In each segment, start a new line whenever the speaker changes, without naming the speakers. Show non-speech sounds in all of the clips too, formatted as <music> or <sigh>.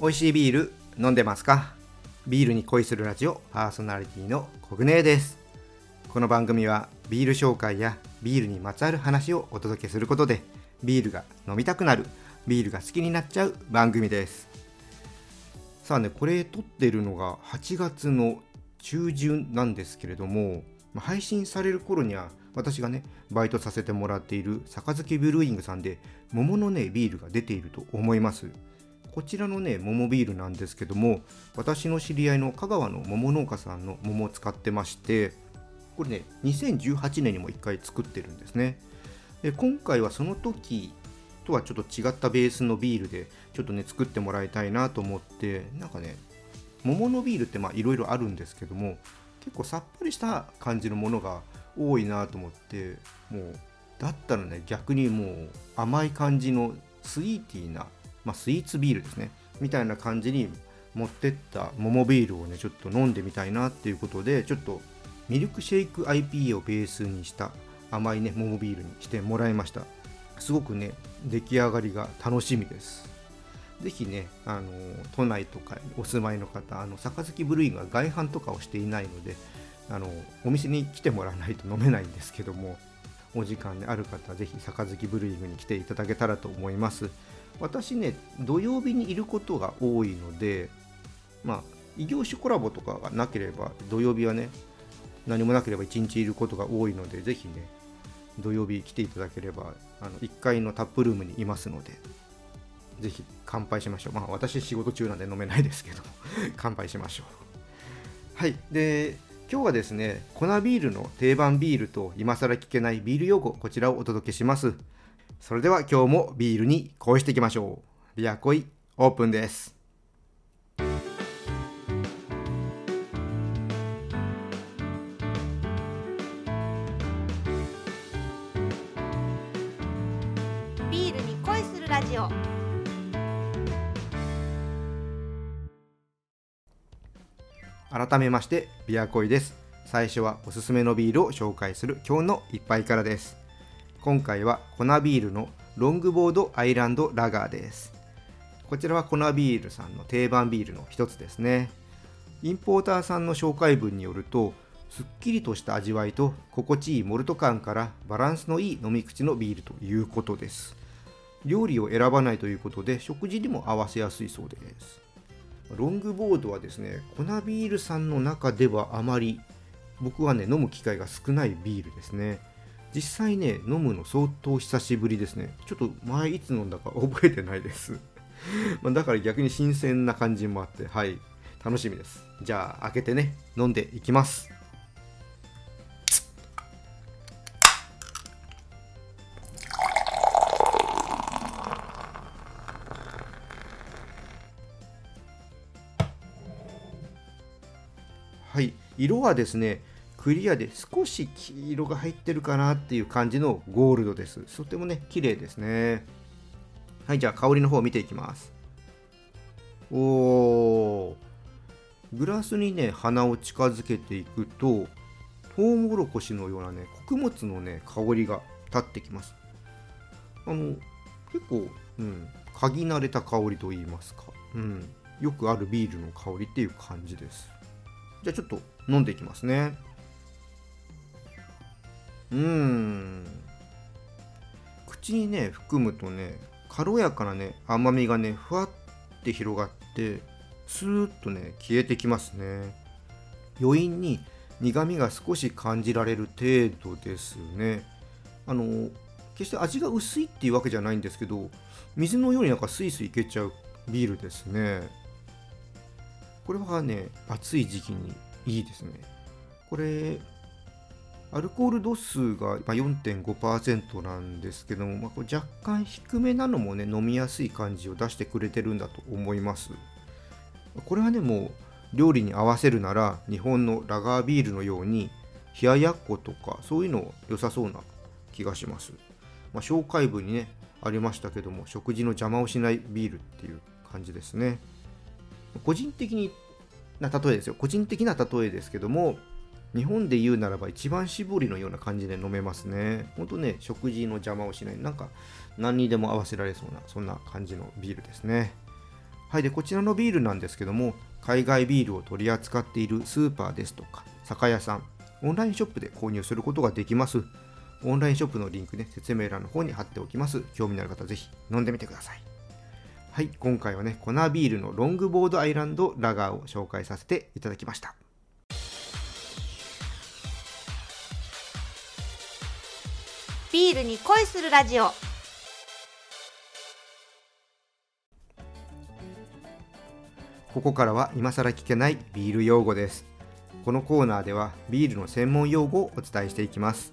美味しいビール飲んでますか？ビールに恋するラジオパーソナリティのコグネです。この番組はビール紹介やビールにまつわる話をお届けすることでビールが飲みたくなるビールが好きになっちゃう番組です。さあねこれ撮ってるのが8月の中旬なんですけれども配信される頃には私がねバイトさせてもらっている杯ブルーイングさんで桃のねビールが出ていると思います。こちらのね桃ビールなんですけども私の知り合いの香川の桃農家さんの桃を使ってましてこれね2018年にも1回作ってるんですね。で今回はその時とはちょっと違ったベースのビールでちょっとね作ってもらいたいなと思ってなんかね桃のビールっていろいろあるんですけども結構さっぱりした感じのものが多いなと思ってもうだったらね逆にもう甘い感じのスイーティーな、まあ、スイーツビールですね。みたいな感じに持ってった桃ビールをねちょっと飲んでみたいなっていうことでちょっとミルクシェイク IPA をベースにした甘いね桃ビールにしてもらいました。すごくね出来上がりが楽しみです。ぜひね、あの都内とかにお住まいの方、あの杯ブルーイングは外販とかをしていないので、あのお店に来てもらわないと飲めないんですけども、お時間である方ぜひ杯ブルーイングに来ていただけたらと思います。私ね、土曜日にいることが多いので、まあ、異業種コラボとかがなければ、土曜日はね、何もなければ1日いることが多いので、ぜひね、土曜日来ていただければ、あの1階のタップルームにいますので、ぜひ乾杯しましょう。まあ私仕事中なんで飲めないですけど、<laughs> 乾杯しましょう。はい。で、今日はですね、粉ビールの定番ビールと今更聞けないビール用語、こちらをお届けします。それでは今日もビールに恋していきましょう。ビアコイオープンです。
ビールに恋するラジオ
改めましてビアコイです。最初はおすすめのビールを紹介する今日の一杯からです。今回は粉ビールのロングボードアイランドラガーです。こちらは粉ビールさんの定番ビールの一つですね。インポーターさんの紹介文によるとすっきりとした味わいと心地いいモルト感からバランスのいい飲み口のビールということです。料理を選ばないということで食事にも合わせやすいそうです。ロングボードはですね粉ビールさんの中ではあまり僕はね飲む機会が少ないビールですね。実際ね飲むの相当久しぶりですね。ちょっと前いつ飲んだか <laughs> 覚えてないです。まだから逆に新鮮な感じもあってはい。楽しみです。じゃあ開けてね。飲んでいきます。はい。色はですねクリアで少し黄色が入ってるかなっていう感じのゴールドです。とてもね綺麗ですね。はいじゃあ香りの方を見ていきます。おー。グラスにね鼻を近づけていくとトウモロコシのようなね穀物のね香りが立ってきます。あの結構うん嗅ぎ慣れた香りと言いますか。うん。よくあるビールの香りっていう感じです。じゃあちょっと飲んでいきますね。うん。口にね含むとね軽やかなね甘みがねふわって広がってスーッとね消えてきますね。余韻に苦みが少し感じられる程度ですね。あの決して味が薄いっていうわけじゃないんですけど水のようになんかスイスイいけちゃうビールですね。これはね暑い時期にいいですね。これアルコール度数が4.5%なんですけども、まあ、若干低めなのもね飲みやすい感じを出してくれてるんだと思います。これはねもう料理に合わせるなら日本のラガービールのように冷ややっことかそういうの良さそうな気がします、まあ、紹介文にねありましたけども食事の邪魔をしないビールっていう感じですね。個人的な例えですよ。個人的な例えですけども日本で言うならば一番搾りのような感じで飲めますね。ほんとね食事の邪魔をしない。なんか何にでも合わせられそうなそんな感じのビールですね。はいでこちらのビールなんですけども海外ビールを取り扱っているスーパーですとか酒屋さんオンラインショップで購入することができます。オンラインショップのリンクね説明欄の方に貼っておきます。興味のある方ぜひ飲んでみてください。はい今回はねコナービールのロングボードアイランドラガーを紹介させていただきました。
ビールに恋するラジオ。
ここからは今更聞けないビール用語です。このコーナーではビールの専門用語をお伝えしていきます。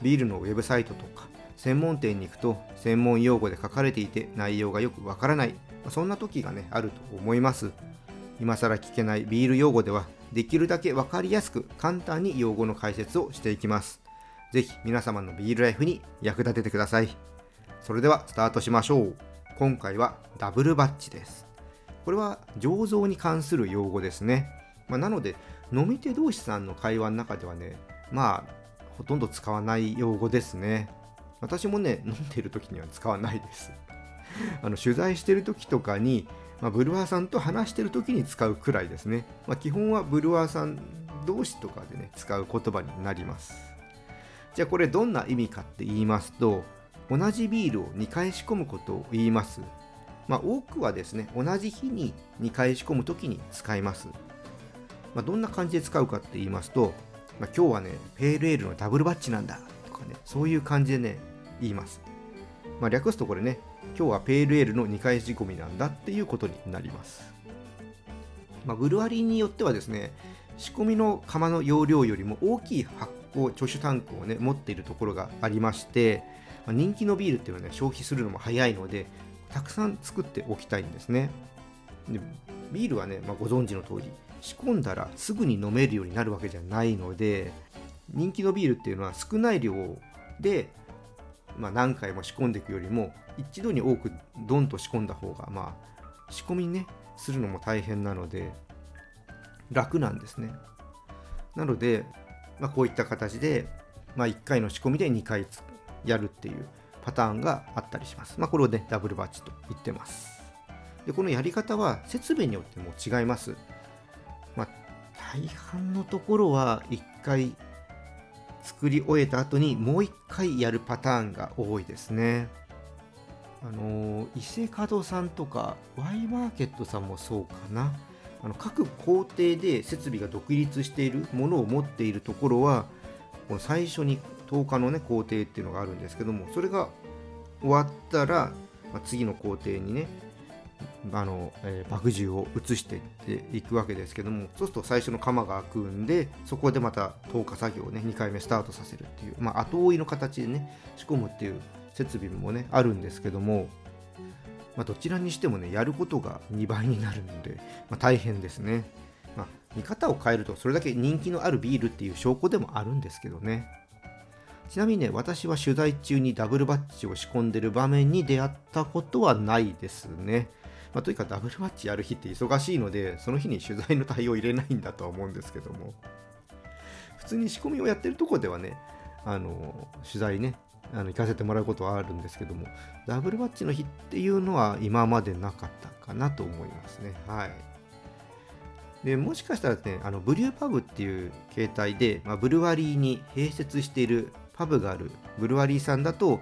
ビールのウェブサイトとか専門店に行くと専門用語で書かれていて内容がよくわからない。そんな時がねあると思います。今更聞けないビール用語ではできるだけ分かりやすく簡単に用語の解説をしていきます。ぜひ皆様のビールライフに役立ててください。それではスタートしましょう。今回はダブルバッチです。これは醸造に関する用語ですね、まあ、なので飲み手同士さんの会話の中ではねまあほとんど使わない用語ですね。私もね <laughs> 飲んでる時には使わないです。<laughs> あの取材してる時とかに、まあ、ブルワーさんと話してる時に使うくらいですね、まあ、基本はブルワーさん同士とかでね使う言葉になります。じゃあこれどんな意味かって言いますと同じビールを2回仕込むことを言います。まあ、多くはですね同じ日に2回仕込む時に使います。まあ、どんな感じで使うかって言いますと、まあ、今日はね、ペールエールのダブルバッチなんだとかね、そういう感じでね、言います。まあ、略すとこれね、今日はペールエールの2回仕込みなんだっていうことになります。まあ、ブルワリーによってはですね、仕込みの釜の容量よりも大きい発酵貯酒タンクをね持っているところがありまして、まあ、人気のビールっていうのはね消費するのも早いのでたくさん作っておきたいんですねでビールはね、まあ、ご存知の通り仕込んだらすぐに飲めるようになるわけじゃないので人気のビールっていうのは少ない量で、まあ、何回も仕込んでいくよりも一度に多くドンと仕込んだ方がまあ仕込みねするのも大変なので楽なんですねなので、まあ、こういった形で、まあ、1回の仕込みで2回やるっていうパターンがあったりします。まあ、これをね、ダブルバッチと言ってます。で、このやり方は設備によっても違います。まあ、大半のところは1回作り終えた後にもう1回やるパターンが多いですね。あの伊勢門さんとか Y マーケットさんもそうかな。あの各工程で設備が独立しているものを持っているところはこの最初に10日のね工程っていうのがあるんですけどもそれが終わったら、まあ、次の工程にねあの、えー、麦汁を移していっていくわけですけどもそうすると最初の釜が開くんでそこでまた10日作業をね2回目スタートさせるっていう、まあ、後追いの形でね仕込むっていう設備もねあるんですけども、まあ、どちらにしてもねやることが2倍になるので、まあ、大変ですね、ま、見方を変えるとそれだけ人気のあるビールっていう証拠でもあるんですけどねちなみにね、私は取材中にダブルバッジを仕込んでる場面に出会ったことはないですね。まあ、というかダブルバッジやる日って忙しいので、その日に取材の対応入れないんだとは思うんですけども。普通に仕込みをやってるとこではね、あの取材ね、あの行かせてもらうことはあるんですけども、ダブルバッジの日っていうのは今までなかったかなと思いますね。はい。でもしかしたらね、あのブリューパブっていう形態で、まあ、ブルワリーに併設しているパブがあるブルワリーさんだと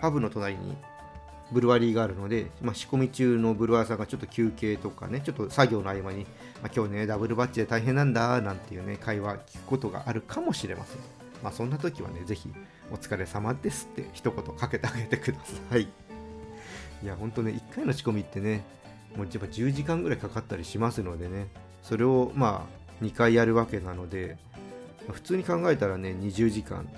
パブの隣にブルワリーがあるので、まあ、仕込み中のブルワーさんがちょっと休憩とかねちょっと作業の合間に、まあ、今日ねダブルバッチで大変なんだなんていうね会話聞くことがあるかもしれません。まあそんな時はねぜひお疲れ様ですって一言かけてあげてください。いやほんとね1回の仕込みってねもうやっぱ10時間ぐらいかかったりしますのでねそれをまあ2回やるわけなので普通に考えたらね20時間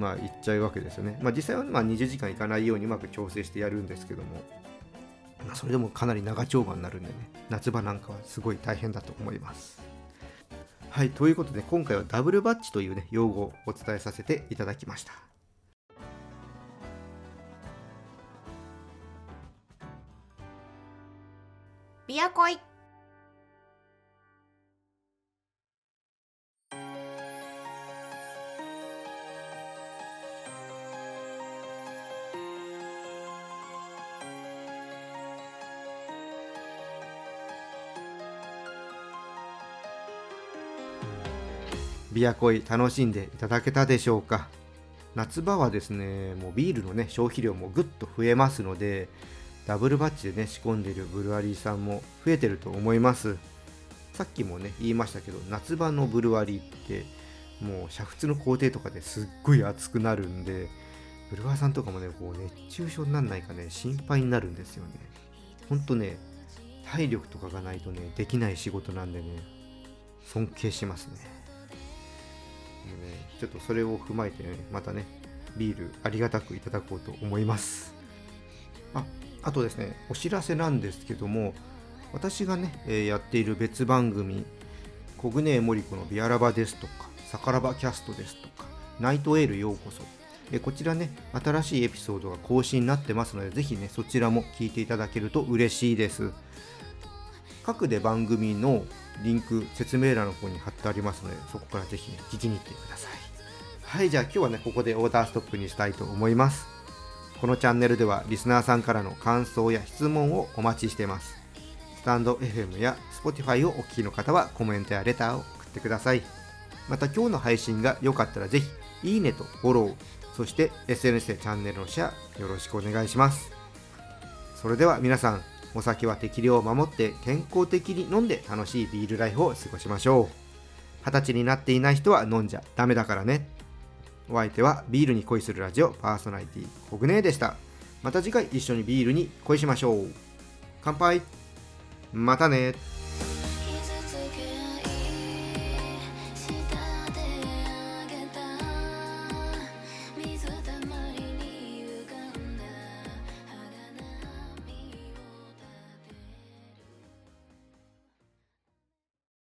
まあ、行っちゃうわけですよね。まあ、実際はまあ20時間いかないようにうまく調整してやるんですけども、まあ、それでもかなり長丁場になるんでね、夏場なんかはすごい大変だと思います。はい、ということで今回はダブルバッチというね、用語をお伝えさせていただきました。
ビアコイ
ビアコイ楽しんでいただけたでしょうか。夏場はですねもうビールのね消費量もぐっと増えますのでダブルバッチでね仕込んでいるブルワリーさんも増えてると思います。さっきもね言いましたけど夏場のブルワリーってもう煮沸の工程とかですっごい熱くなるんでブルワーさんとかもねこう熱中症にならないかね心配になるんですよね。ほんとね体力とかがないとねできない仕事なんでね尊敬しますね。もうねちょっとそれを踏まえてねまたねビールありがたくいただこうと思います。ああとですねお知らせなんですけども私がね、えーやっている別番組コグネーモリコのビアラバですとかサカラバキャストですとかナイトエールようこそえこちらね新しいエピソードが更新になってますのでぜひねそちらも聞いていただけると嬉しいです。各で番組のリンク説明欄の方に貼ってありますのでそこからぜひ、ね、聞きに行ってください。はいじゃあ今日はねここでオーダーストップにしたいと思います。このチャンネルではリスナーさんからの感想や質問をお待ちしています。スタンド FM や Spotify をお聞きの方はコメントやレターを送ってください。また今日の配信が良かったらぜひいいねとフォローそして SNS でチャンネルのシェアよろしくお願いします。それでは皆さんお酒は適量を守って健康的に飲んで楽しいビールライフを過ごしましょう。二十歳になっていない人は飲んじゃダメだからね。お相手はビールに恋するラジオパーソナリティコグネーでした。また次回一緒にビールに恋しましょう。乾杯。またね。